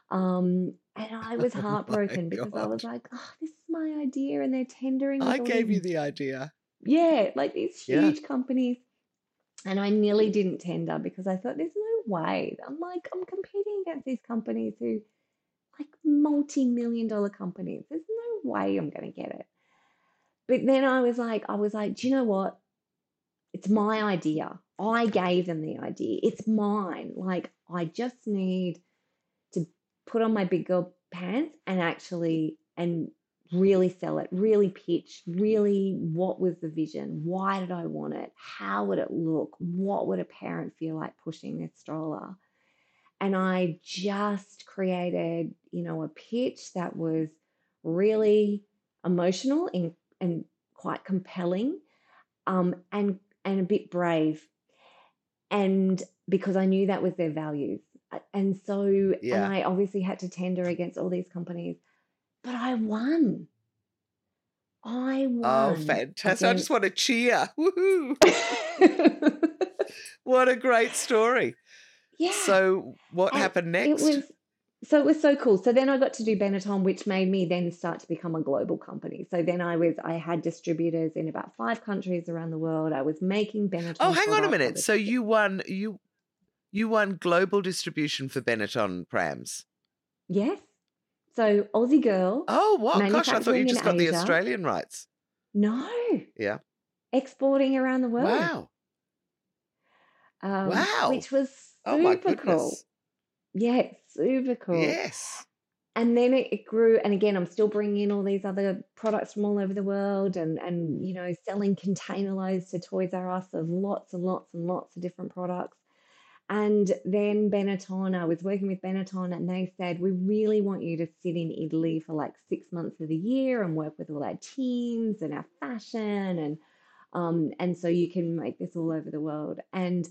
Speaker 2: Um, and I was
Speaker 1: Oh
Speaker 2: heartbroken because I was like, oh, this is my idea, and they're tendering.
Speaker 1: I gave you the idea.
Speaker 2: yeah, like these
Speaker 1: Yeah.
Speaker 2: huge companies. And I nearly didn't tender because I thought there's no way. I'm like, I'm competing against these companies who, like multi-million dollar companies. There's no way I'm going to get it. But then I was like, I was like, do you know what? It's my idea. I gave them the idea. It's mine. Like, I just need to put on my big girl pants and actually and really sell it, really pitch, really what was the vision? Why did I want it? How would it look? What would a parent feel like pushing their stroller? And I just created, you know, a pitch that was really emotional and, and quite compelling um, and and a bit brave. And because I knew that was their values. And so, and I obviously had to tender against all these companies, but I won. I won.
Speaker 1: Oh,
Speaker 2: won
Speaker 1: fantastic. I just want to cheer. Woohoo. What a great story.
Speaker 2: yeah.
Speaker 1: So, what happened
Speaker 2: it
Speaker 1: next?
Speaker 2: was so it was so cool. So then I got to do Benetton, which made me then start to become a global company. So then I was I had distributors in about five countries around the world. I was making Benetton.
Speaker 1: Oh, hang on a minute. So you won you you won global distribution for Benetton prams.
Speaker 2: yes. So Aussie girl
Speaker 1: Oh, what? Gosh, I thought you just got the Australian rights.
Speaker 2: No,
Speaker 1: Yeah.
Speaker 2: exporting around the world.
Speaker 1: Wow.
Speaker 2: Um,
Speaker 1: Wow.
Speaker 2: which was
Speaker 1: Oh my
Speaker 2: super cool.
Speaker 1: goodness.
Speaker 2: Super cool.
Speaker 1: Yes.
Speaker 2: and then it, it grew and again i'm still bringing in all these other products from all over the world and and you know selling container loads to toys r us of lots and lots and lots of different products and then benetton i was working with benetton and they said we really want you to sit in italy for like six months of the year and work with all our teams and our fashion and um and so you can make this all over the world and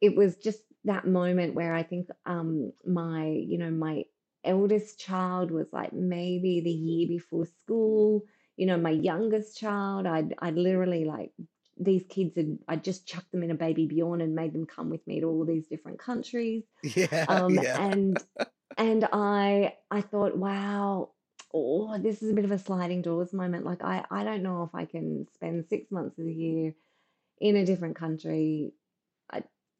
Speaker 2: it was just that moment where I think um my you know my eldest child was like maybe the year before school you know my youngest child I'd I'd literally like these kids had I just chucked them in a baby Bjorn and made them come with me to all these different countries
Speaker 1: Yeah.
Speaker 2: um
Speaker 1: yeah.
Speaker 2: and and I I thought wow oh this is a bit of a sliding doors moment like I I don't know if I can spend 6 months of the year in a different country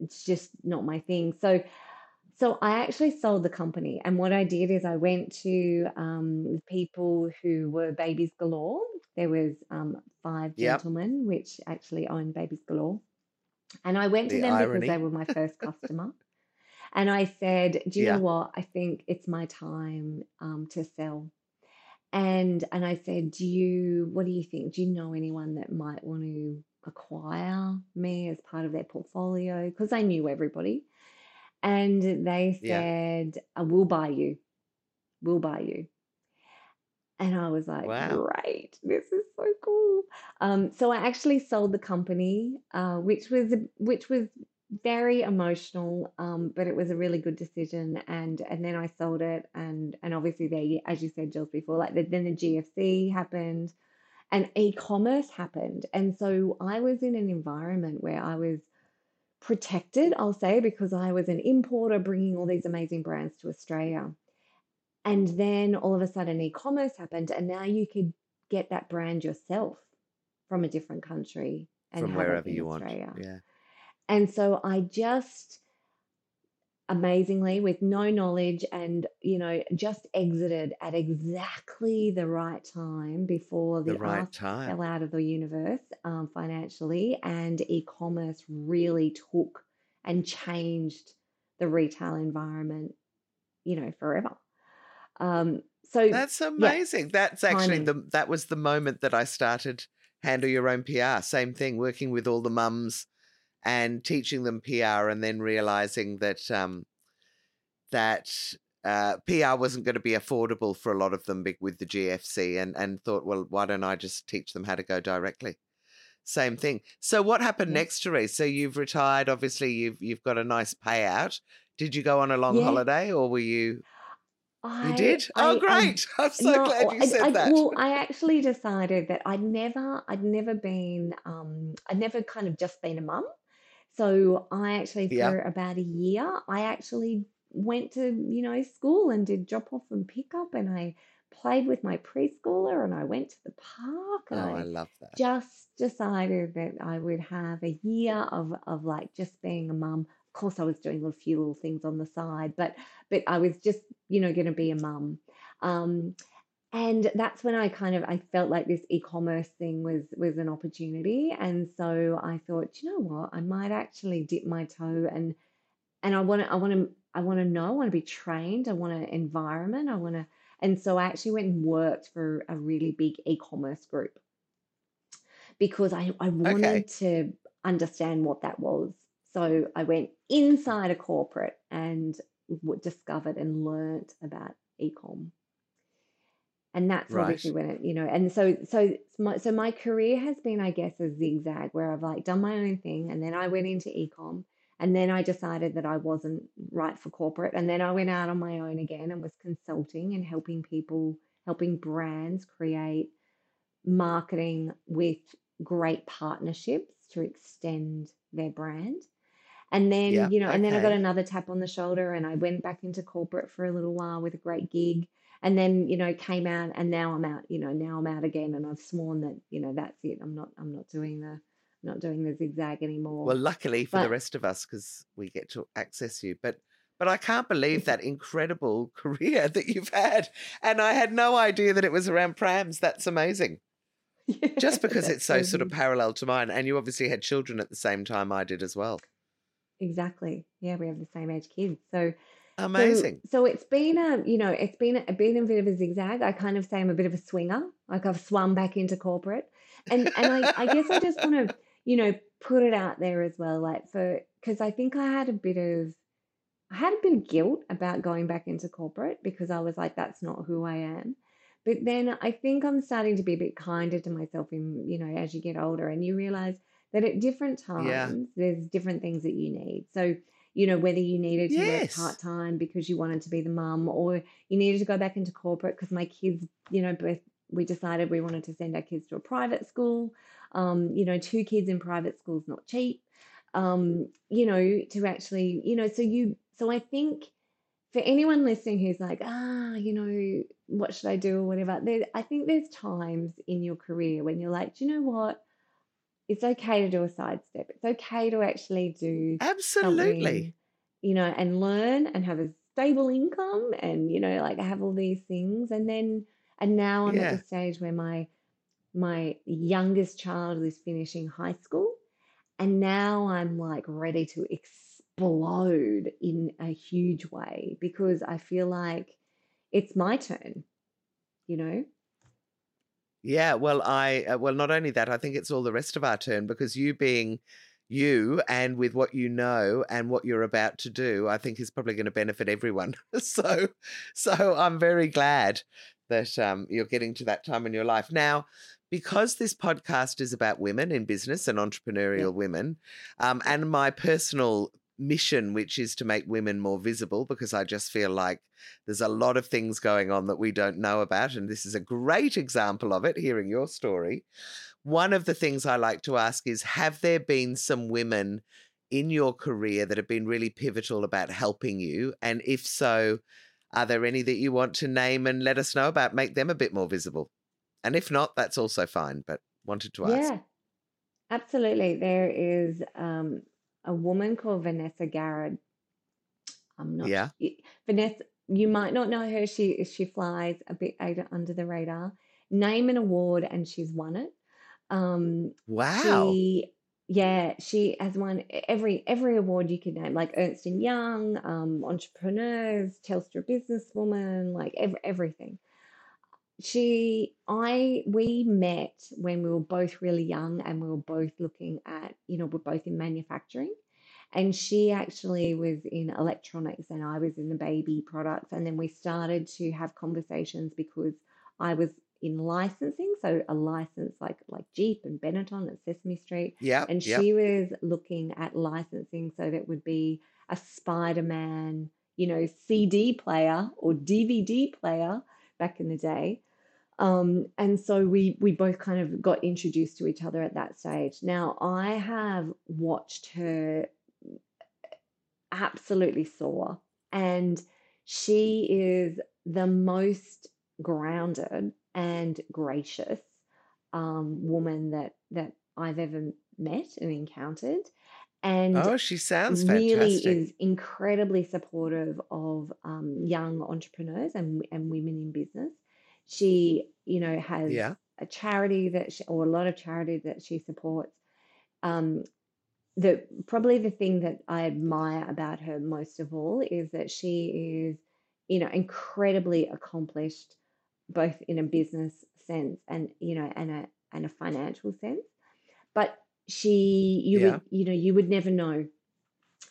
Speaker 2: it's just not my thing. So, so I actually sold the company, and what I did is I went to um, people who were Babies Galore. There was um, five
Speaker 1: Yep.
Speaker 2: gentlemen which actually owned Babies Galore, and I went to
Speaker 1: The
Speaker 2: them because they were my first customer. And I said, "Do you know what? I think it's my time um, to sell." And and I said, "Do you? What do you think? Do you know anyone that might want to acquire me as part of their portfolio?" Because I knew everybody, and they
Speaker 1: Yeah.
Speaker 2: said, "I will buy you. We'll buy you." And I was like,
Speaker 1: Wow.
Speaker 2: "Great! This is so cool." Um, so I actually sold the company, uh, which was which was very emotional, um, but it was a really good decision. And and then I sold it, and and obviously they, as you said, Jules, before, like the, then the GFC happened, and e-commerce happened, and so I was in an environment where I was protected, I'll say, because I was an importer bringing all these amazing brands to Australia. And then all of a sudden, e-commerce happened, and now you could get that brand yourself from a different country and
Speaker 1: From wherever you want. Yeah.
Speaker 2: And so I just amazingly, with no knowledge and, you know, just exited at exactly the right time before
Speaker 1: The
Speaker 2: the
Speaker 1: right time.
Speaker 2: fell out of the universe um, financially, and e commerce really took and changed the retail environment, you know, forever. Um, so,
Speaker 1: That's
Speaker 2: yeah,
Speaker 1: amazing. That's actually
Speaker 2: timing.
Speaker 1: the that was the moment that I started handle your own PR. Same thing, working with all the mums and teaching them PR, and then realizing that um, that uh, PR wasn't going to be affordable for a lot of them with the GFC, and and thought, well, why don't I just teach them how to go directly? Same thing. So what happened
Speaker 2: Yeah.
Speaker 1: next, Therese? So you've retired. Obviously, you've you've got a nice payout. Did you go on a long
Speaker 2: Yeah.
Speaker 1: holiday, or were you? You
Speaker 2: I,
Speaker 1: did? Oh,
Speaker 2: I, I
Speaker 1: great! I'm so
Speaker 2: No,
Speaker 1: glad you
Speaker 2: I,
Speaker 1: said
Speaker 2: I,
Speaker 1: that.
Speaker 2: well, I actually decided that I'd never, I'd never been, um, I'd never kind of just been a mum. So I actually,
Speaker 1: Yeah.
Speaker 2: for about a year, I actually went to, you know, school and did drop off and pick up, and I played with my preschooler and I went to the park
Speaker 1: Oh,
Speaker 2: and
Speaker 1: I
Speaker 2: I
Speaker 1: love that.
Speaker 2: just decided that I would have a year of of like just being a mum. Of course, I was doing a few little things on the side, but but I was just, you know, going to be a mum. Um, and that's when I kind of I felt like this e-commerce thing was was an opportunity, and so I thought, you know what, I might actually dip my toe and and I want to I want to I want to know, I want to be trained, I want an environment, I want to, and so I actually went and worked for a really big e-commerce group because I, I wanted
Speaker 1: Okay.
Speaker 2: to understand what that was. So I went inside a corporate and discovered and learnt about e-com. And that's
Speaker 1: Right.
Speaker 2: obviously when it, you know, and so so my so my career has been, I guess, a zigzag where I've like done my own thing and then I went into e-com and then I decided that I wasn't right for corporate and then I went out on my own again and was consulting and helping people, helping brands create marketing with great partnerships to extend their brand. And then,
Speaker 1: Yeah.
Speaker 2: you know, and then I got another tap on the shoulder and I went back into corporate for a little while with a great gig. And then, you know, came out and now I'm out, you know, now I'm out again and I've sworn that, you know, that's it. I'm not I'm not doing the not doing the zigzag anymore.
Speaker 1: Well, luckily for the rest of us, because we get to access you. But but I can't believe that incredible career that you've had. And I had no idea that it was around prams. That's amazing.
Speaker 2: yeah,
Speaker 1: Just because it's so
Speaker 2: so
Speaker 1: sort of parallel to mine. And you obviously had children at the same time I did as well.
Speaker 2: Exactly. Yeah, we have the same age kids. So
Speaker 1: Amazing.
Speaker 2: so it's been a, you know, it's been a been a bit of a zigzag. I kind of say I'm a bit of a swinger. Like I've swum back into corporate. And and I I guess I just want to, you know, put it out there as well, like for because I think I had a bit of I had a bit of guilt about going back into corporate because I was like, that's not who I am. But then I think I'm starting to be a bit kinder to myself in, you know, as you get older and you realize that at different
Speaker 1: yeah.
Speaker 2: times there's different things that you need. So, you know, whether you needed to work part time because you wanted to be the mum or you needed to go back into corporate because my kids, you know, both we decided we wanted to send our kids to a private school. Um, you know, two kids in private schools not cheap um, you know, to actually, you know, so you, so I think for anyone listening who's like, ah, you know, what should I do or whatever, there, I think there's times in your career when you're like, do you know what? It's okay to do a sidestep. It's okay to actually do
Speaker 1: Absolutely.
Speaker 2: you know, and learn and have a stable income and, you know, like have all these things. And then, and now I'm at the stage where my, my youngest child is finishing high school and now I'm like ready to explode in a huge way because I feel like it's my turn, you know?
Speaker 1: Yeah, well, I uh, well, not only that, I think it's all the rest of our turn because you being you and with what you know and what you're about to do, I think is probably going to benefit everyone. so, so I'm very glad that um, you're getting to that time in your life now. Because this podcast is about women in business and
Speaker 2: Yeah.
Speaker 1: entrepreneurial women, um, and my personal mission, which is to make women more visible, because I just feel like there's a lot of things going on that we don't know about. And this is a great example of it, hearing your story. One of the things I like to ask is Have there been some women in your career that have been really pivotal about helping you? And if so, are there any that you want to name and let us know about, make them a bit more visible? And if not, that's also fine, but wanted to ask.
Speaker 2: Yeah, absolutely. There is um, a woman called Vanessa Garrett. I'm not
Speaker 1: Yeah.
Speaker 2: Vanessa. You might not know her. She she flies a bit under under the radar. Name an award and she's won it. Um,
Speaker 1: Wow.
Speaker 2: she yeah she has won every every award you could name, like Ernst and Young, um, entrepreneurs, Telstra businesswoman, like ev- everything she i we met when we were both really young and we were both looking at you know we're both in manufacturing and she actually was in electronics and i was in the baby products and then we started to have conversations because i was in licensing so a license like like jeep and benetton and sesame street
Speaker 1: Yep.
Speaker 2: and
Speaker 1: Yep.
Speaker 2: she was looking at licensing so that would be a spider-man you know cd player or dvd player back in the day um, and so we we both kind of got introduced to each other at that stage. Now I have watched her absolutely soar, and she is the most grounded and gracious um, woman that that I've ever met and encountered, and
Speaker 1: Oh, she sounds
Speaker 2: really
Speaker 1: fantastic.
Speaker 2: is incredibly supportive of um, young entrepreneurs and and women in business. She, you know, has
Speaker 1: Yeah.
Speaker 2: a charity that she, or a lot of charity that she supports. Um, the probably the thing that I admire about her most of all is that she is, you know, incredibly accomplished, both in a business sense and you know, and a and a financial sense. But she, you
Speaker 1: Yeah.
Speaker 2: would, you know, you would never know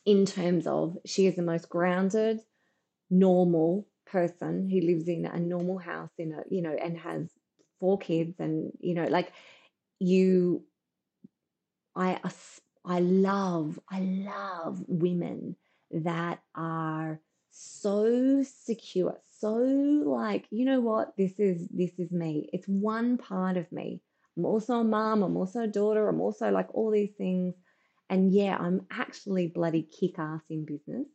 Speaker 2: in terms of she is the most grounded, normal person who lives in a normal house in a, you know, and has four kids and, you know, like you I I love I love women that are so secure, so like, you know what, this is this is me. It's one part of me. I'm also a mom, I'm also a daughter, I'm also like all these things. And yeah, I'm actually bloody kick ass in business.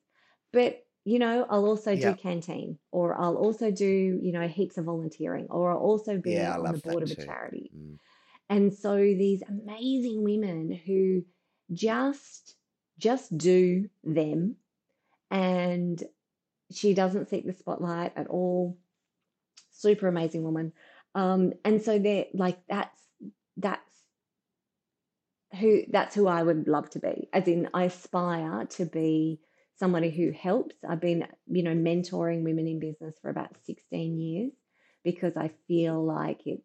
Speaker 2: But you know, I'll also do
Speaker 1: Yeah.
Speaker 2: canteen or I'll also do, you know, heaps of volunteering or I'll also be
Speaker 1: Yeah,
Speaker 2: on the board of a charity.
Speaker 1: Mm.
Speaker 2: And so these amazing women who just just do them and she doesn't seek the spotlight at all. Super amazing woman. Um, and so they're like that's that's who that's who I would love to be. As in I aspire to be somebody who helps. I've been, you know, mentoring women in business for about 16 years because I feel like it's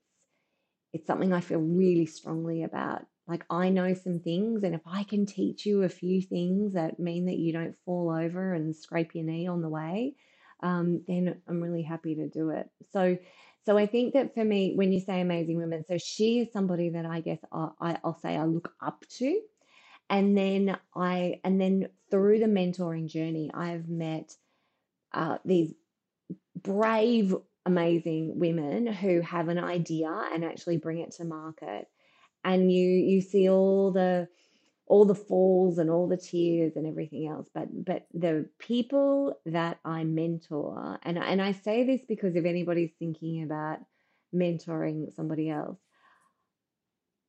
Speaker 2: it's something I feel really strongly about. Like I know some things, and if I can teach you a few things that mean that you don't fall over and scrape your knee on the way, um, then I'm really happy to do it. So, so I think that for me, when you say amazing women, so she is somebody that I guess I, I, I'll say I look up to, and then I, and then through the mentoring journey, I've met uh, these brave, amazing women who have an idea and actually bring it to market. And you you see all the all the falls and all the tears and everything else. But but the people that I mentor, and and I say this because if anybody's thinking about mentoring somebody else,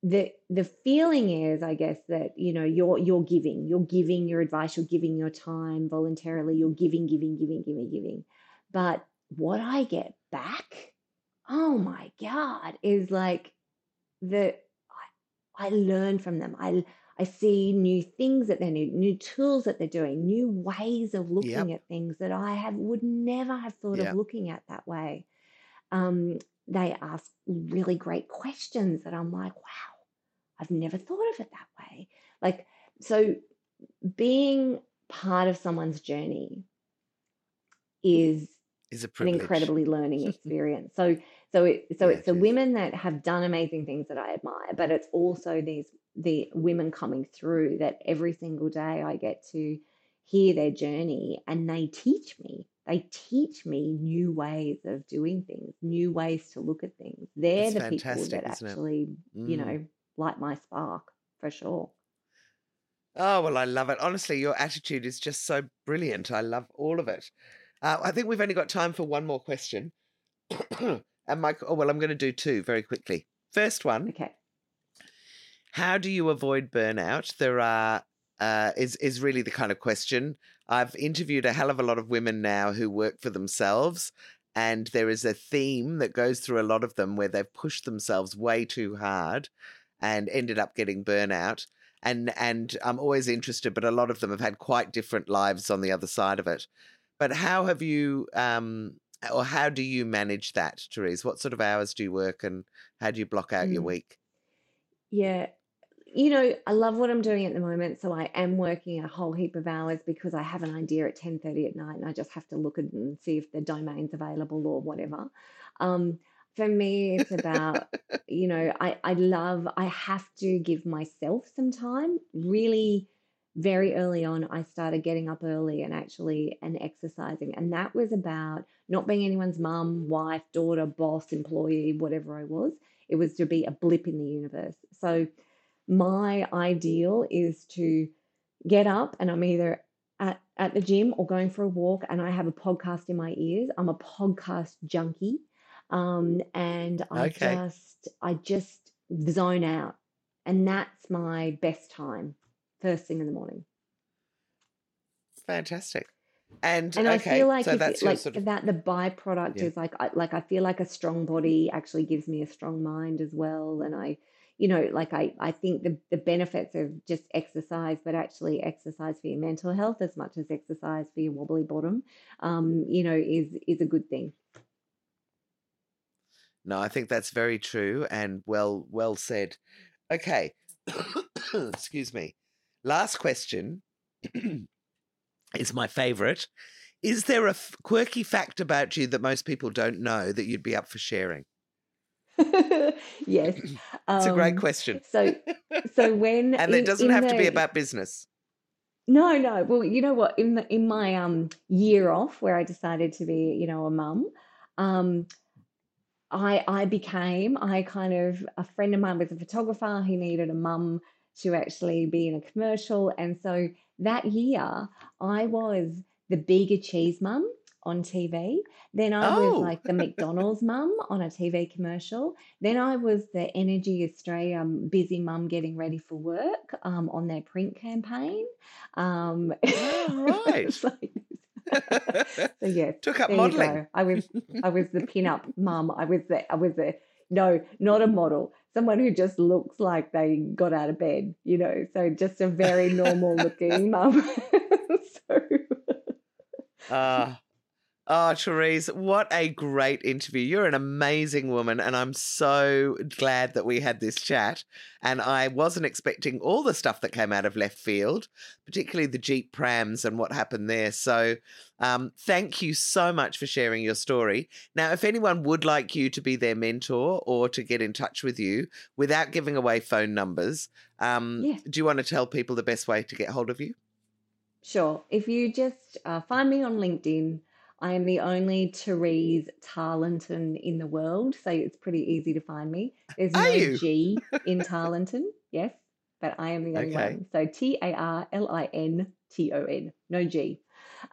Speaker 2: the the feeling is, I guess, that you know you're you're giving, you're giving your advice, you're giving your time voluntarily, you're giving, giving, giving, giving, giving. But what I get back, oh my God, is like the I, I learn from them. I I see new things that they need, new new tools that they're doing, new ways of
Speaker 1: Yep.
Speaker 2: looking at things that I have would never have thought of looking at that way. Um, they ask really great questions that I'm like, wow, I've never thought of it that way. Like, so being part of someone's journey is
Speaker 1: Is a
Speaker 2: an incredibly learning experience. So so it so
Speaker 1: Yeah,
Speaker 2: it's
Speaker 1: it
Speaker 2: the
Speaker 1: is.
Speaker 2: women that have done amazing things that I admire, but it's also these the women coming through that every single day I get to hear their journey and they teach me. They teach me new ways of doing things, new ways to look at things. They're the people
Speaker 1: that
Speaker 2: that
Speaker 1: isn't it?
Speaker 2: actually, you
Speaker 1: Mm.
Speaker 2: know, light my spark for sure.
Speaker 1: Oh, well, I love it. Honestly, your attitude is just so brilliant. I love all of it. Uh, I think we've only got time for one more question. and Mike, oh, well, I'm going to do two very quickly. First one
Speaker 2: Okay.
Speaker 1: How do you avoid burnout? There are uh, is is really the kind of question. I've interviewed a hell of a lot of women now who work for themselves, and there is a theme that goes through a lot of them where they've pushed themselves way too hard and ended up getting burnout. And and I'm always interested, but a lot of them have had quite different lives on the other side of it. But how have you um or how do you manage that, Therese? What sort of hours do you work and how do you block out your
Speaker 2: Mm.
Speaker 1: week?
Speaker 2: Yeah. You know, I love what I'm doing at the moment, so I am working a whole heap of hours because I have an idea at 10:30 at night and I just have to look at and see if the domain's available or whatever. Um, for me, it's about, you know, I, I love, I have to give myself some time. Really, very early on, I started getting up early and actually and exercising. And that was about not being anyone's mum, wife, daughter, boss, employee, whatever I was. It was to be a blip in the universe. So my ideal is to get up and I'm either at, at the gym or going for a walk and I have a podcast in my ears. I'm a podcast junkie. Um, and I
Speaker 1: Okay.
Speaker 2: just, I just zone out. And that's my best time, first thing in the morning.
Speaker 1: Fantastic. And,
Speaker 2: And I feel like
Speaker 1: so
Speaker 2: if
Speaker 1: that's
Speaker 2: like
Speaker 1: sort of
Speaker 2: that, the byproduct
Speaker 1: yeah.
Speaker 2: is like, I, like I feel like a strong body actually gives me a strong mind as well. And I, you know, like I, I think the, the benefits of just exercise, but actually exercise for your mental health as much as exercise for your wobbly bottom, um, you know, is is a good thing.
Speaker 1: No, I think that's very true and well well said. Okay. Excuse me. Last question is my favorite. Is there a f- quirky fact about you that most people don't know that you'd be up for sharing?
Speaker 2: yes.
Speaker 1: It's a great
Speaker 2: Um,
Speaker 1: question.
Speaker 2: so so when
Speaker 1: And it doesn't
Speaker 2: in
Speaker 1: have to be about business.
Speaker 2: No, no. Well, you know what? In the, in my um year off, where I decided to be, you know, a mum, um, I I became I kind of a friend of mine was a photographer. He needed a mum to actually be in a commercial, and so that year I was the Bega cheese mum on TV. Then I was
Speaker 1: Oh,
Speaker 2: like the McDonald's mum on a TV commercial. Then I was the Energy Australia um, busy mum getting ready for work um, on their print campaign. Um,
Speaker 1: oh right.
Speaker 2: like- so yes,
Speaker 1: Took up modelling.
Speaker 2: I was I was the pin-up mum. I was the I was the no, not a model. Someone who just looks like they got out of bed, you know. So just a very normal looking mum. so
Speaker 1: Uh, oh, Therese, what a great interview. You're an amazing woman, and I'm so glad that we had this chat. And I wasn't expecting all the stuff that came out of left field, particularly the Jeep prams and what happened there. So, um, thank you so much for sharing your story. Now, if anyone would like you to be their mentor or to get in touch with you without giving away phone numbers, um,
Speaker 2: yeah.
Speaker 1: do you want to tell people the best way to get hold of you?
Speaker 2: Sure. If you just uh, find me on LinkedIn, I am the only Therese Tarlinton in the world, so it's pretty easy to find me. There's
Speaker 1: Are
Speaker 2: no
Speaker 1: you?
Speaker 2: G in Tarlinton, yes, but I am the only
Speaker 1: Okay.
Speaker 2: one. So T A R L I N T O N, no G.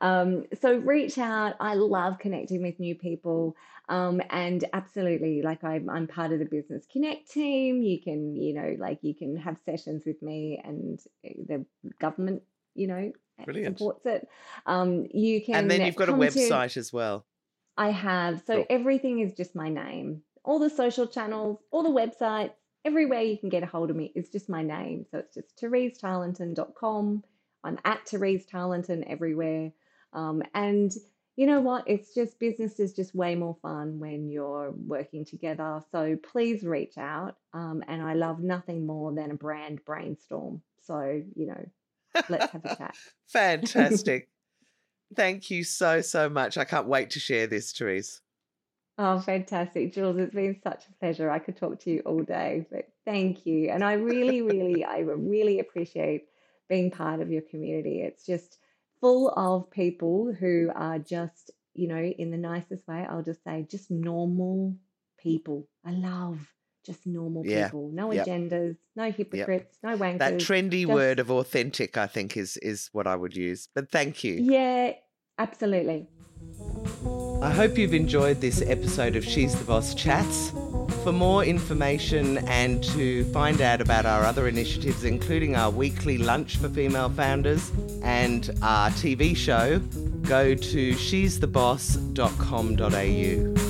Speaker 2: Um, so reach out. I love connecting with new people. Um, and absolutely, like I'm, I'm part of the Business Connect team. You can, you know, like you can have sessions with me, and uh, the government, you know,
Speaker 1: Brilliant.
Speaker 2: supports it. Um, you can
Speaker 1: And then you've got a
Speaker 2: come to-
Speaker 1: website as well.
Speaker 2: I have. So
Speaker 1: Cool.
Speaker 2: everything is just my name. All the social channels, all the websites, everywhere you can get a hold of me is just my name. So it's just theresetarlinton.com. I'm at Therese Tarlinton everywhere. Um, and you know what? It's just business is just way more fun when you're working together. So please reach out. Um, and I love nothing more than a brand brainstorm. So, you know, let's have a chat.
Speaker 1: Fantastic. Thank you so, so much. I can't wait to share this, Therese.
Speaker 2: Oh, fantastic, Jules. It's been such a pleasure. I could talk to you all day, but thank you. And I really, really, I really appreciate being part of your community. It's just full of people who are just, you know, in the nicest way, I'll just say, just normal people. I love just normal
Speaker 1: Yeah.
Speaker 2: people. No
Speaker 1: Yep.
Speaker 2: agendas, no hypocrites, no wankers.
Speaker 1: That trendy
Speaker 2: just-
Speaker 1: word of authentic, I think, is is what I would use. But thank you.
Speaker 2: Yeah, absolutely.
Speaker 1: I hope you've enjoyed this episode of She's the Boss Chats. For more information and to find out about our other initiatives, including our weekly lunch for female founders and our TV show, go to she'stheboss.com.au.